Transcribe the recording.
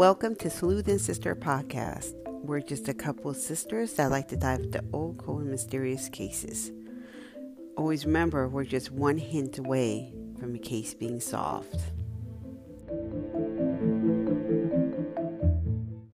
Welcome to Sleuthin Sister Podcast. We're just a couple of sisters that like to dive into old, cold, and mysterious cases. Always remember, we're just one hint away from a case being solved.